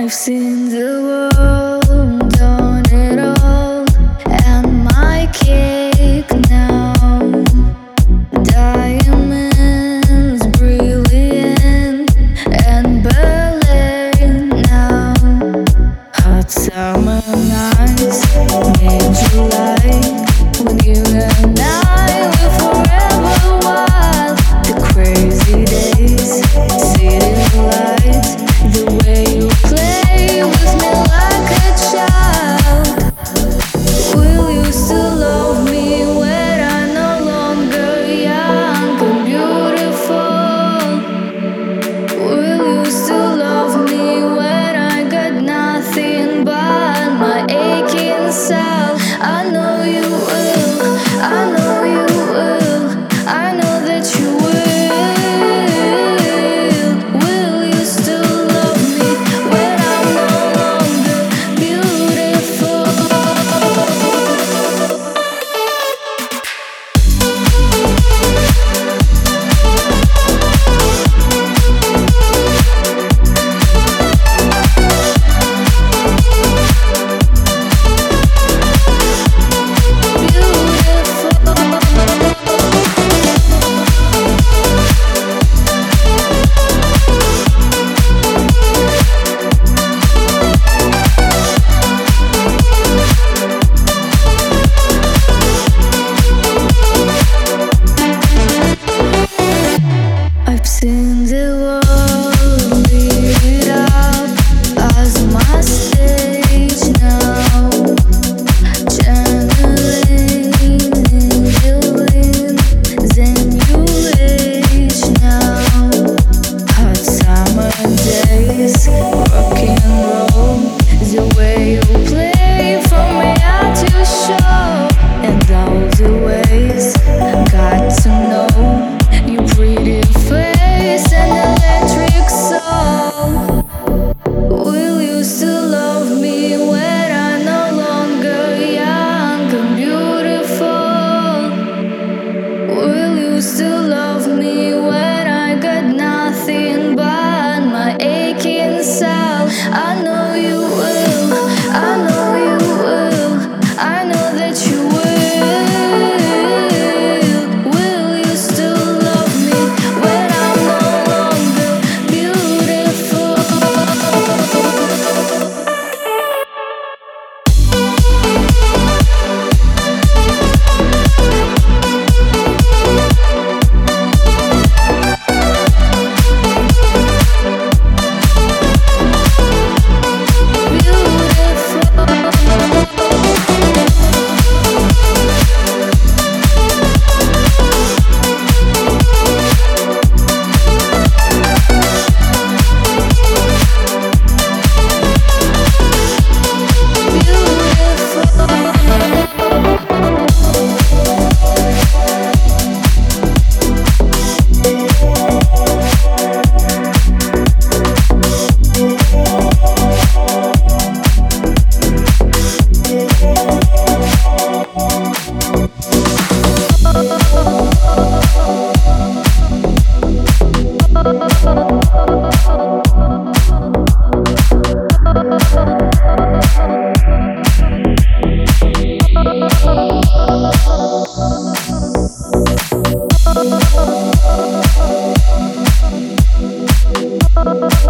I've seen summer nights.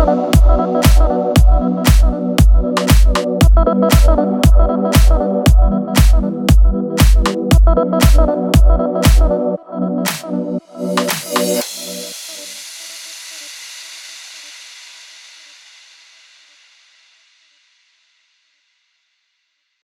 Thank you.